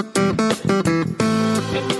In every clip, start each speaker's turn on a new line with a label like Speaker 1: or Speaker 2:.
Speaker 1: Hallo, wie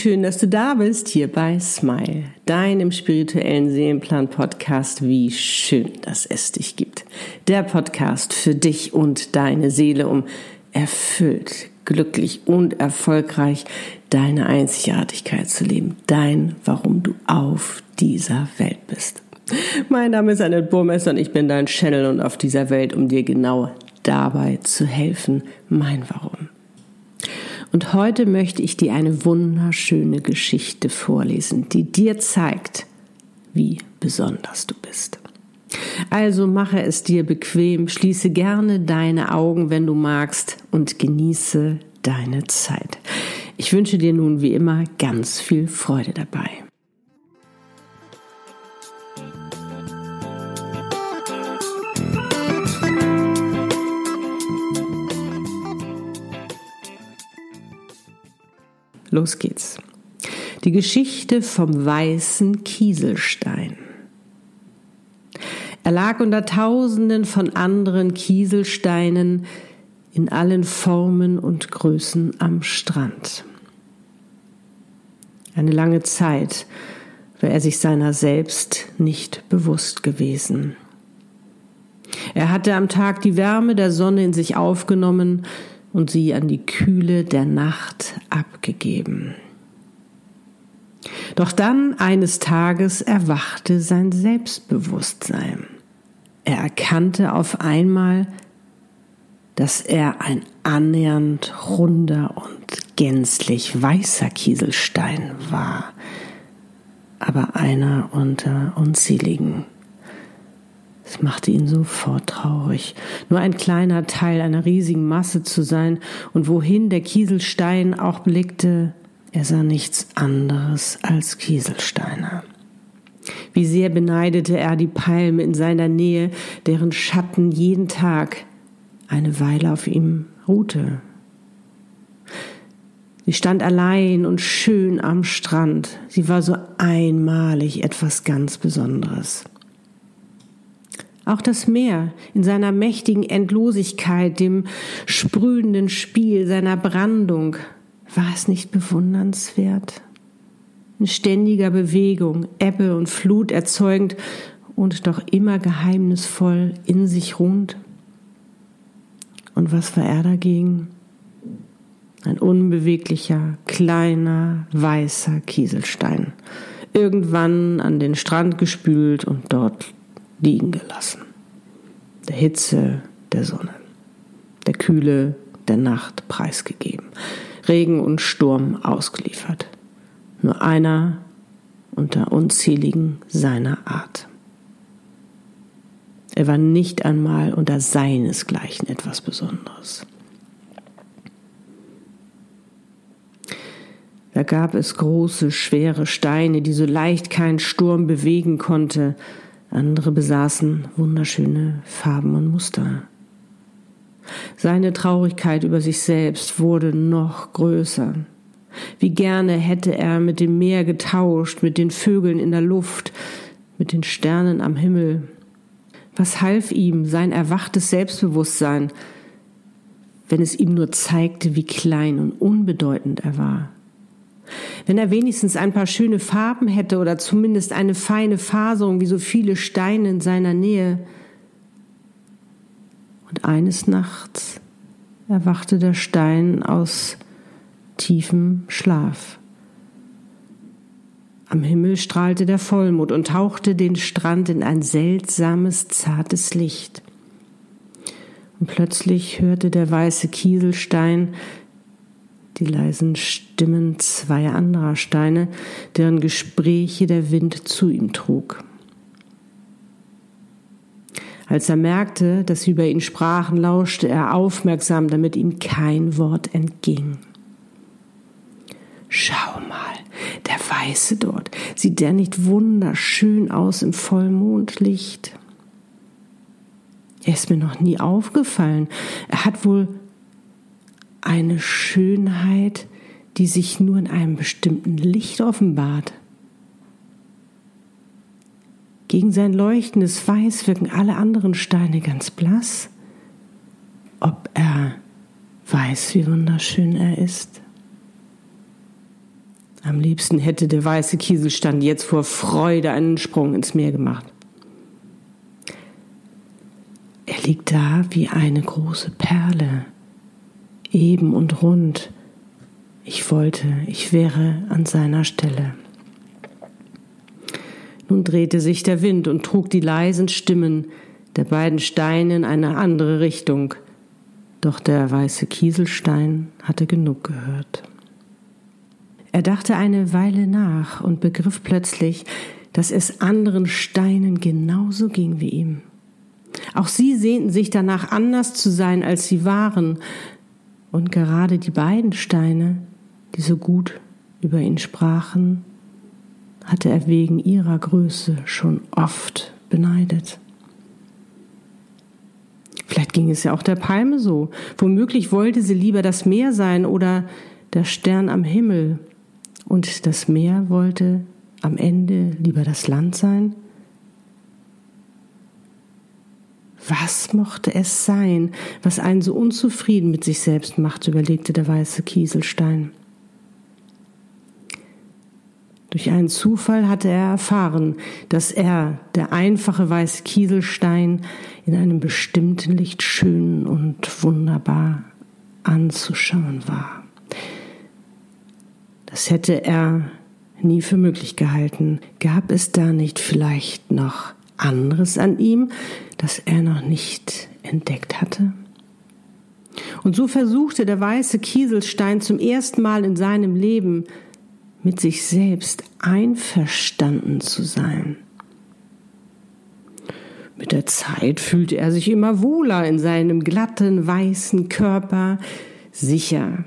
Speaker 1: schön, dass du da bist, hier bei Smile, deinem spirituellen Seelenplan-Podcast. Wie schön, dass es dich gibt. Der Podcast für dich und deine Seele, um erfüllt, glücklich und erfolgreich deine Einzigartigkeit zu leben. Dein, warum du auf dieser Welt bist. Mein Name ist Annette Burmester und ich bin dein Channel und auf dieser Welt, um dir genau dabei zu helfen, mein Warum. Und heute möchte ich dir eine wunderschöne Geschichte vorlesen, die dir zeigt, wie besonders du bist. Also mache es dir bequem, schließe gerne deine Augen, wenn du magst, und genieße deine Zeit. Ich wünsche dir nun wie immer ganz viel Freude dabei. Los geht's. Die Geschichte vom weißen Kieselstein. Er lag unter Tausenden von anderen Kieselsteinen in allen Formen und Größen am Strand. Eine lange Zeit war er sich seiner selbst nicht bewusst gewesen. Er hatte am Tag die Wärme der Sonne in sich aufgenommen und sie an die Kühle der Nacht abgegeben. Doch dann eines Tages erwachte sein Selbstbewusstsein. Er erkannte auf einmal, dass er ein annähernd runder und gänzlich weißer Kieselstein war, aber einer unter unzähligen. Machte ihn sofort traurig, nur ein kleiner Teil einer riesigen Masse zu sein, und wohin der Kieselstein auch blickte, er sah nichts anderes als Kieselsteine. Wie sehr beneidete er die Palme in seiner Nähe, deren Schatten jeden Tag eine Weile auf ihm ruhte. Sie stand allein und schön am Strand. Sie war so einmalig etwas ganz Besonderes. Auch das Meer in seiner mächtigen Endlosigkeit, dem sprühenden Spiel seiner Brandung, war es nicht bewundernswert? In ständiger Bewegung, Ebbe und Flut erzeugend und doch immer geheimnisvoll in sich ruhend. Und was war er dagegen? Ein unbeweglicher, kleiner, weißer Kieselstein, irgendwann an den Strand gespült und dort liegen gelassen. Der Hitze der Sonne, der Kühle der Nacht preisgegeben, Regen und Sturm ausgeliefert. Nur einer unter unzähligen seiner Art. Er war nicht einmal unter seinesgleichen etwas Besonderes. Da gab es große, schwere Steine, die so leicht kein Sturm bewegen konnte, andere besaßen wunderschöne Farben und Muster. Seine Traurigkeit über sich selbst wurde noch größer. Wie gerne hätte er mit dem Meer getauscht, mit den Vögeln in der Luft, mit den Sternen am Himmel. Was half ihm sein erwachtes Selbstbewusstsein, wenn es ihm nur zeigte, wie klein und unbedeutend er war? Wenn er wenigstens ein paar schöne Farben hätte oder zumindest eine feine Faserung wie so viele Steine in seiner Nähe. Und eines Nachts erwachte der Stein aus tiefem Schlaf. Am Himmel strahlte der Vollmond und tauchte den Strand in ein seltsames, zartes Licht. Und plötzlich hörte der weiße Kieselstein die leisen Stimmen zweier anderer Steine, deren Gespräche der Wind zu ihm trug. Als er merkte, dass sie über ihn sprachen, lauschte er aufmerksam, damit ihm kein Wort entging. Schau mal, der Weiße dort, sieht der nicht wunderschön aus im Vollmondlicht? Er ist mir noch nie aufgefallen. Er hat wohl eine Schönheit, die sich nur in einem bestimmten Licht offenbart. Gegen sein leuchtendes Weiß wirken alle anderen Steine ganz blass. Ob er weiß, wie wunderschön er ist. Am liebsten hätte der weiße Kieselstein jetzt vor Freude einen Sprung ins Meer gemacht. Er liegt da wie eine große Perle, eben und rund. Ich wollte, ich wäre an seiner Stelle. Nun drehte sich der Wind und trug die leisen Stimmen der beiden Steine in eine andere Richtung. Doch der weiße Kieselstein hatte genug gehört. Er dachte eine Weile nach und begriff plötzlich, dass es anderen Steinen genauso ging wie ihm. Auch sie sehnten sich danach, anders zu sein, als sie waren, und gerade die beiden Steine, die so gut über ihn sprachen, hatte er wegen ihrer Größe schon oft beneidet. Vielleicht ging es ja auch der Palme so. Womöglich wollte sie lieber das Meer sein oder der Stern am Himmel. Und das Meer wollte am Ende lieber das Land sein. Was mochte es sein, was einen so unzufrieden mit sich selbst macht, überlegte der weiße Kieselstein. Durch einen Zufall hatte er erfahren, dass er, der einfache weiße Kieselstein, in einem bestimmten Licht schön und wunderbar anzuschauen war. Das hätte er nie für möglich gehalten. Gab es da nicht vielleicht noch anderes an ihm, das er noch nicht entdeckt hatte? Und so versuchte der weiße Kieselstein zum ersten Mal in seinem Leben mit sich selbst einverstanden zu sein. Mit der Zeit fühlte er sich immer wohler in seinem glatten, weißen Körper, sicher.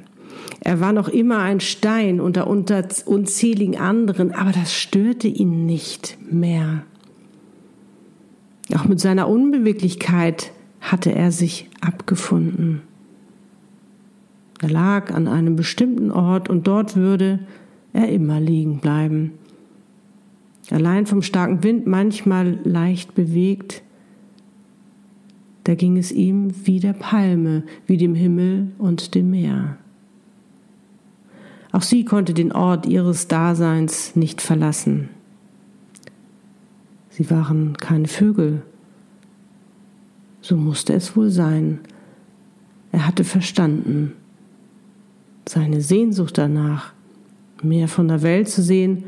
Speaker 1: Er war noch immer ein Stein unter, unter unzähligen anderen, aber das störte ihn nicht mehr. Auch mit seiner Unbeweglichkeit hatte er sich abgefunden. Er lag an einem bestimmten Ort und dort würde er immer liegen bleiben. Allein vom starken Wind manchmal leicht bewegt, da ging es ihm wie der Palme, wie dem Himmel und dem Meer. Auch sie konnte den Ort ihres Daseins nicht verlassen. Sie waren keine Vögel. So musste es wohl sein. Er hatte verstanden. Seine Sehnsucht danach, mehr von der Welt zu sehen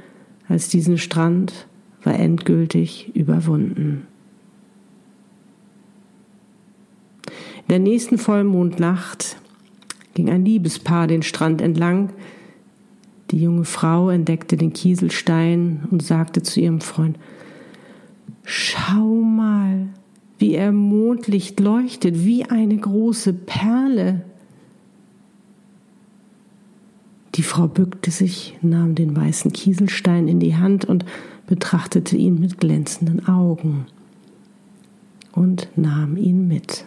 Speaker 1: als diesen Strand, war endgültig überwunden. In der nächsten Vollmondnacht ging ein Liebespaar den Strand entlang. Die junge Frau entdeckte den Kieselstein und sagte zu ihrem Freund, Schau mal, wie er Mondlicht leuchtet, wie eine große Perle. Die Frau bückte sich, nahm den weißen Kieselstein in die Hand und betrachtete ihn mit glänzenden Augen und nahm ihn mit.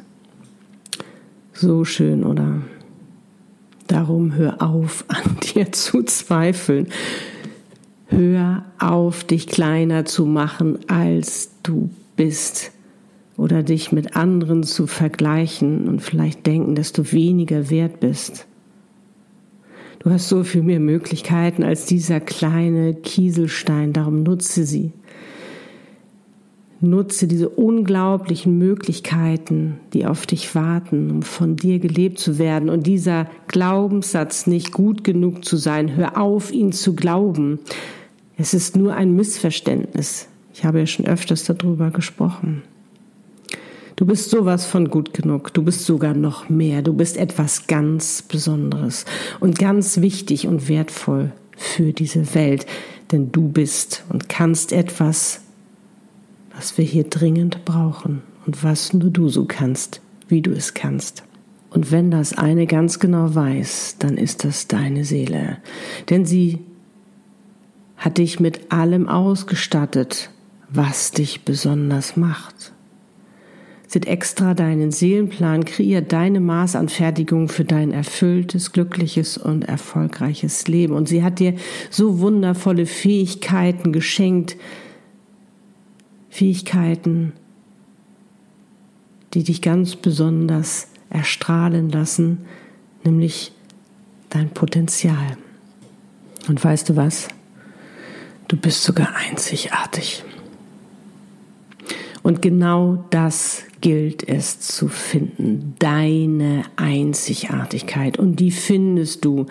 Speaker 1: So schön, oder? Darum hör auf, an dir zu zweifeln. Hör auf, dich kleiner zu machen, als du bist. Oder dich mit anderen zu vergleichen und vielleicht denken, dass du weniger wert bist. Du hast so viel mehr Möglichkeiten als dieser kleine Kieselstein, darum nutze sie. Nutze diese unglaublichen Möglichkeiten, die auf dich warten, um von dir gelebt zu werden. Und dieser Glaubenssatz, nicht gut genug zu sein, hör auf, ihn zu glauben. Es ist nur ein Missverständnis. Ich habe ja schon öfters darüber gesprochen. Du bist sowas von gut genug. Du bist sogar noch mehr. Du bist etwas ganz Besonderes und ganz wichtig und wertvoll für diese Welt. Denn du bist und kannst etwas, was wir hier dringend brauchen und was nur du so kannst, wie du es kannst. Und wenn das eine ganz genau weiß, dann ist das deine Seele. Denn sie hat dich mit allem ausgestattet, was dich besonders macht. Sie hat extra deinen Seelenplan kreiert, deine Maßanfertigung für dein erfülltes, glückliches und erfolgreiches Leben. Und sie hat dir so wundervolle Fähigkeiten geschenkt. Fähigkeiten, die dich ganz besonders erstrahlen lassen, nämlich dein Potenzial. Und weißt du was? Du bist sogar einzigartig. Und genau das gilt es zu finden, deine Einzigartigkeit. Und die findest du,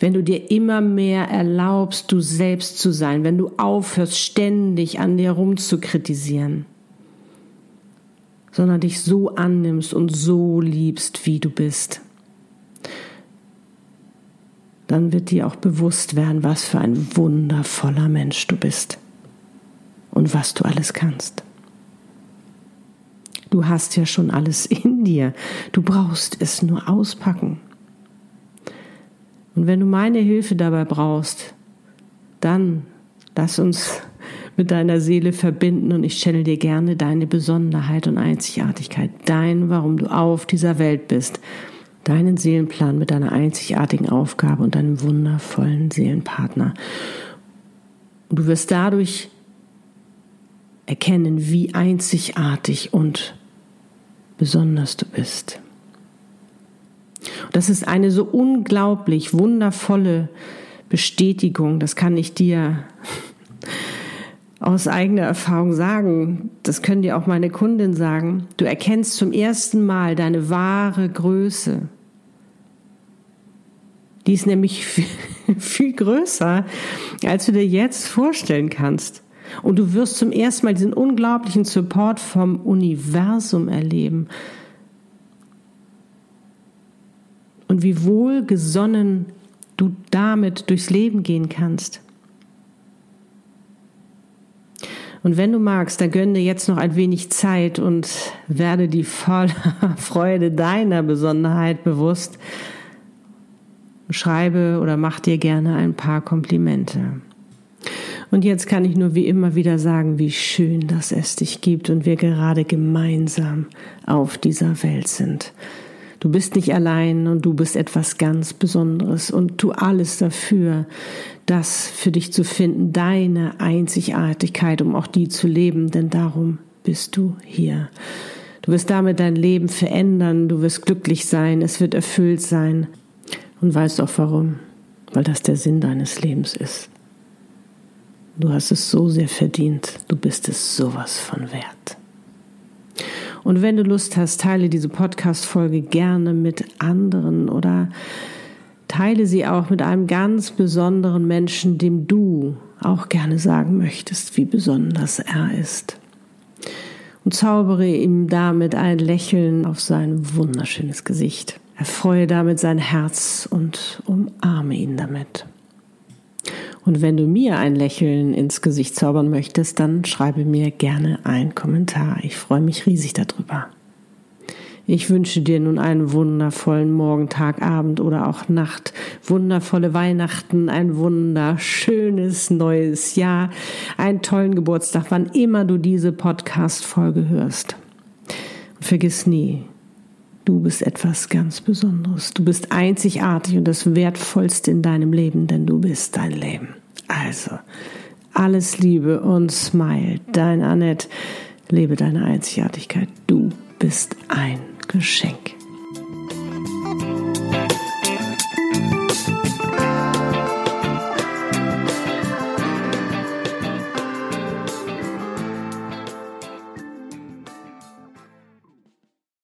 Speaker 1: wenn du dir immer mehr erlaubst, du selbst zu sein, wenn du aufhörst, ständig an dir rumzukritisieren, sondern dich so annimmst und so liebst, wie du bist. Dann wird dir auch bewusst werden, was für ein wundervoller Mensch du bist und was du alles kannst. Du hast ja schon alles in dir. Du brauchst es nur auspacken. Und wenn du meine Hilfe dabei brauchst, dann lass uns mit deiner Seele verbinden und ich channel dir gerne deine Besonderheit und Einzigartigkeit, dein, warum du auf dieser Welt bist, deinen Seelenplan mit deiner einzigartigen Aufgabe und deinem wundervollen Seelenpartner. Und du wirst dadurch erkennen, wie einzigartig und besonders du bist. Das ist eine so unglaublich wundervolle Bestätigung, das kann ich dir aus eigener Erfahrung sagen, das können dir auch meine Kundin sagen, du erkennst zum ersten Mal deine wahre Größe. Die ist nämlich viel, viel größer, als du dir jetzt vorstellen kannst. Und du wirst zum ersten Mal diesen unglaublichen Support vom Universum erleben. Und wie wohlgesonnen du damit durchs Leben gehen kannst. Und wenn du magst, dann gönne dir jetzt noch ein wenig Zeit und werde die voller Freude deiner Besonderheit bewusst. Schreibe oder mach dir gerne ein paar Komplimente. Und jetzt kann ich nur wie immer wieder sagen, wie schön, dass es dich gibt und wir gerade gemeinsam auf dieser Welt sind. Du bist nicht allein und du bist etwas ganz Besonderes und tu alles dafür, das für dich zu finden, deine Einzigartigkeit, um auch die zu leben, denn darum bist du hier. Du wirst damit dein Leben verändern, du wirst glücklich sein, es wird erfüllt sein und weißt auch warum, weil das der Sinn deines Lebens ist. Du hast es so sehr verdient. Du bist es sowas von wert. Und wenn du Lust hast, teile diese Podcast-Folge gerne mit anderen oder teile sie auch mit einem ganz besonderen Menschen, dem du auch gerne sagen möchtest, wie besonders er ist. Und zaubere ihm damit ein Lächeln auf sein wunderschönes Gesicht. Erfreue damit sein Herz und umarme ihn damit. Und wenn du mir ein Lächeln ins Gesicht zaubern möchtest, dann schreibe mir gerne einen Kommentar. Ich freue mich riesig darüber. Ich wünsche dir nun einen wundervollen Morgen, Tag, Abend oder auch Nacht, wundervolle Weihnachten, ein wunderschönes neues Jahr, einen tollen Geburtstag, wann immer du diese Podcast-Folge hörst. Und vergiss nie, Du bist etwas ganz Besonderes. Du bist einzigartig und das Wertvollste in deinem Leben, denn du bist dein Leben. Also, alles Liebe und Smile. Dein Annette, lebe deine Einzigartigkeit. Du bist ein Geschenk.